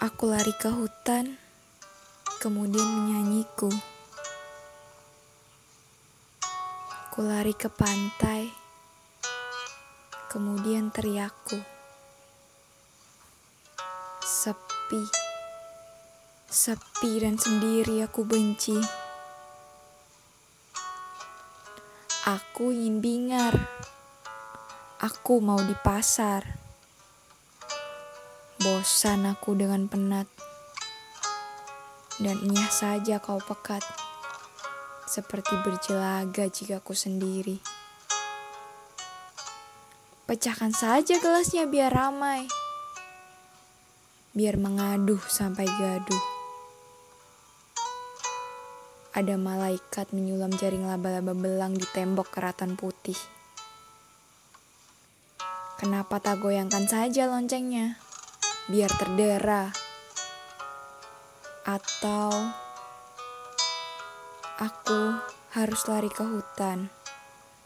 Aku lari ke hutan, kemudian menyanyiku. Ku lari ke pantai, kemudian teriakku. Sepi, sepi dan sendiri aku benci. Aku ingin bingar. Aku mau di pasar. Bosan aku dengan penat. Dan inyah saja kau pekat. Seperti berjelaga jika aku sendiri. Pecahkan saja gelasnya biar ramai. Biar mengaduh sampai gaduh. Ada malaikat menyulam jaring laba-laba belang di tembok keratan putih. Kenapa tak goyangkan saja loncengnya? Biar terdera, atau aku harus lari ke hutan,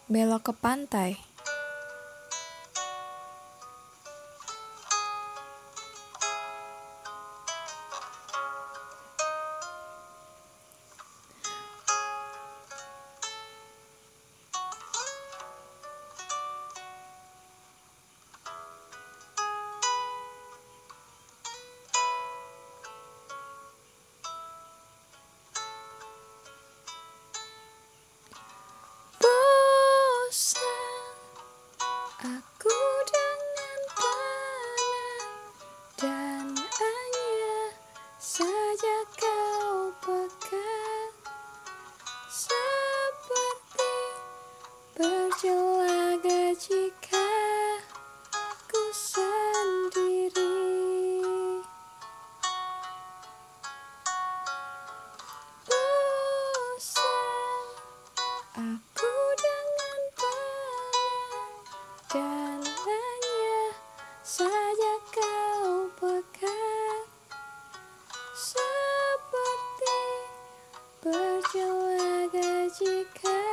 belok ke pantai. Jika 去看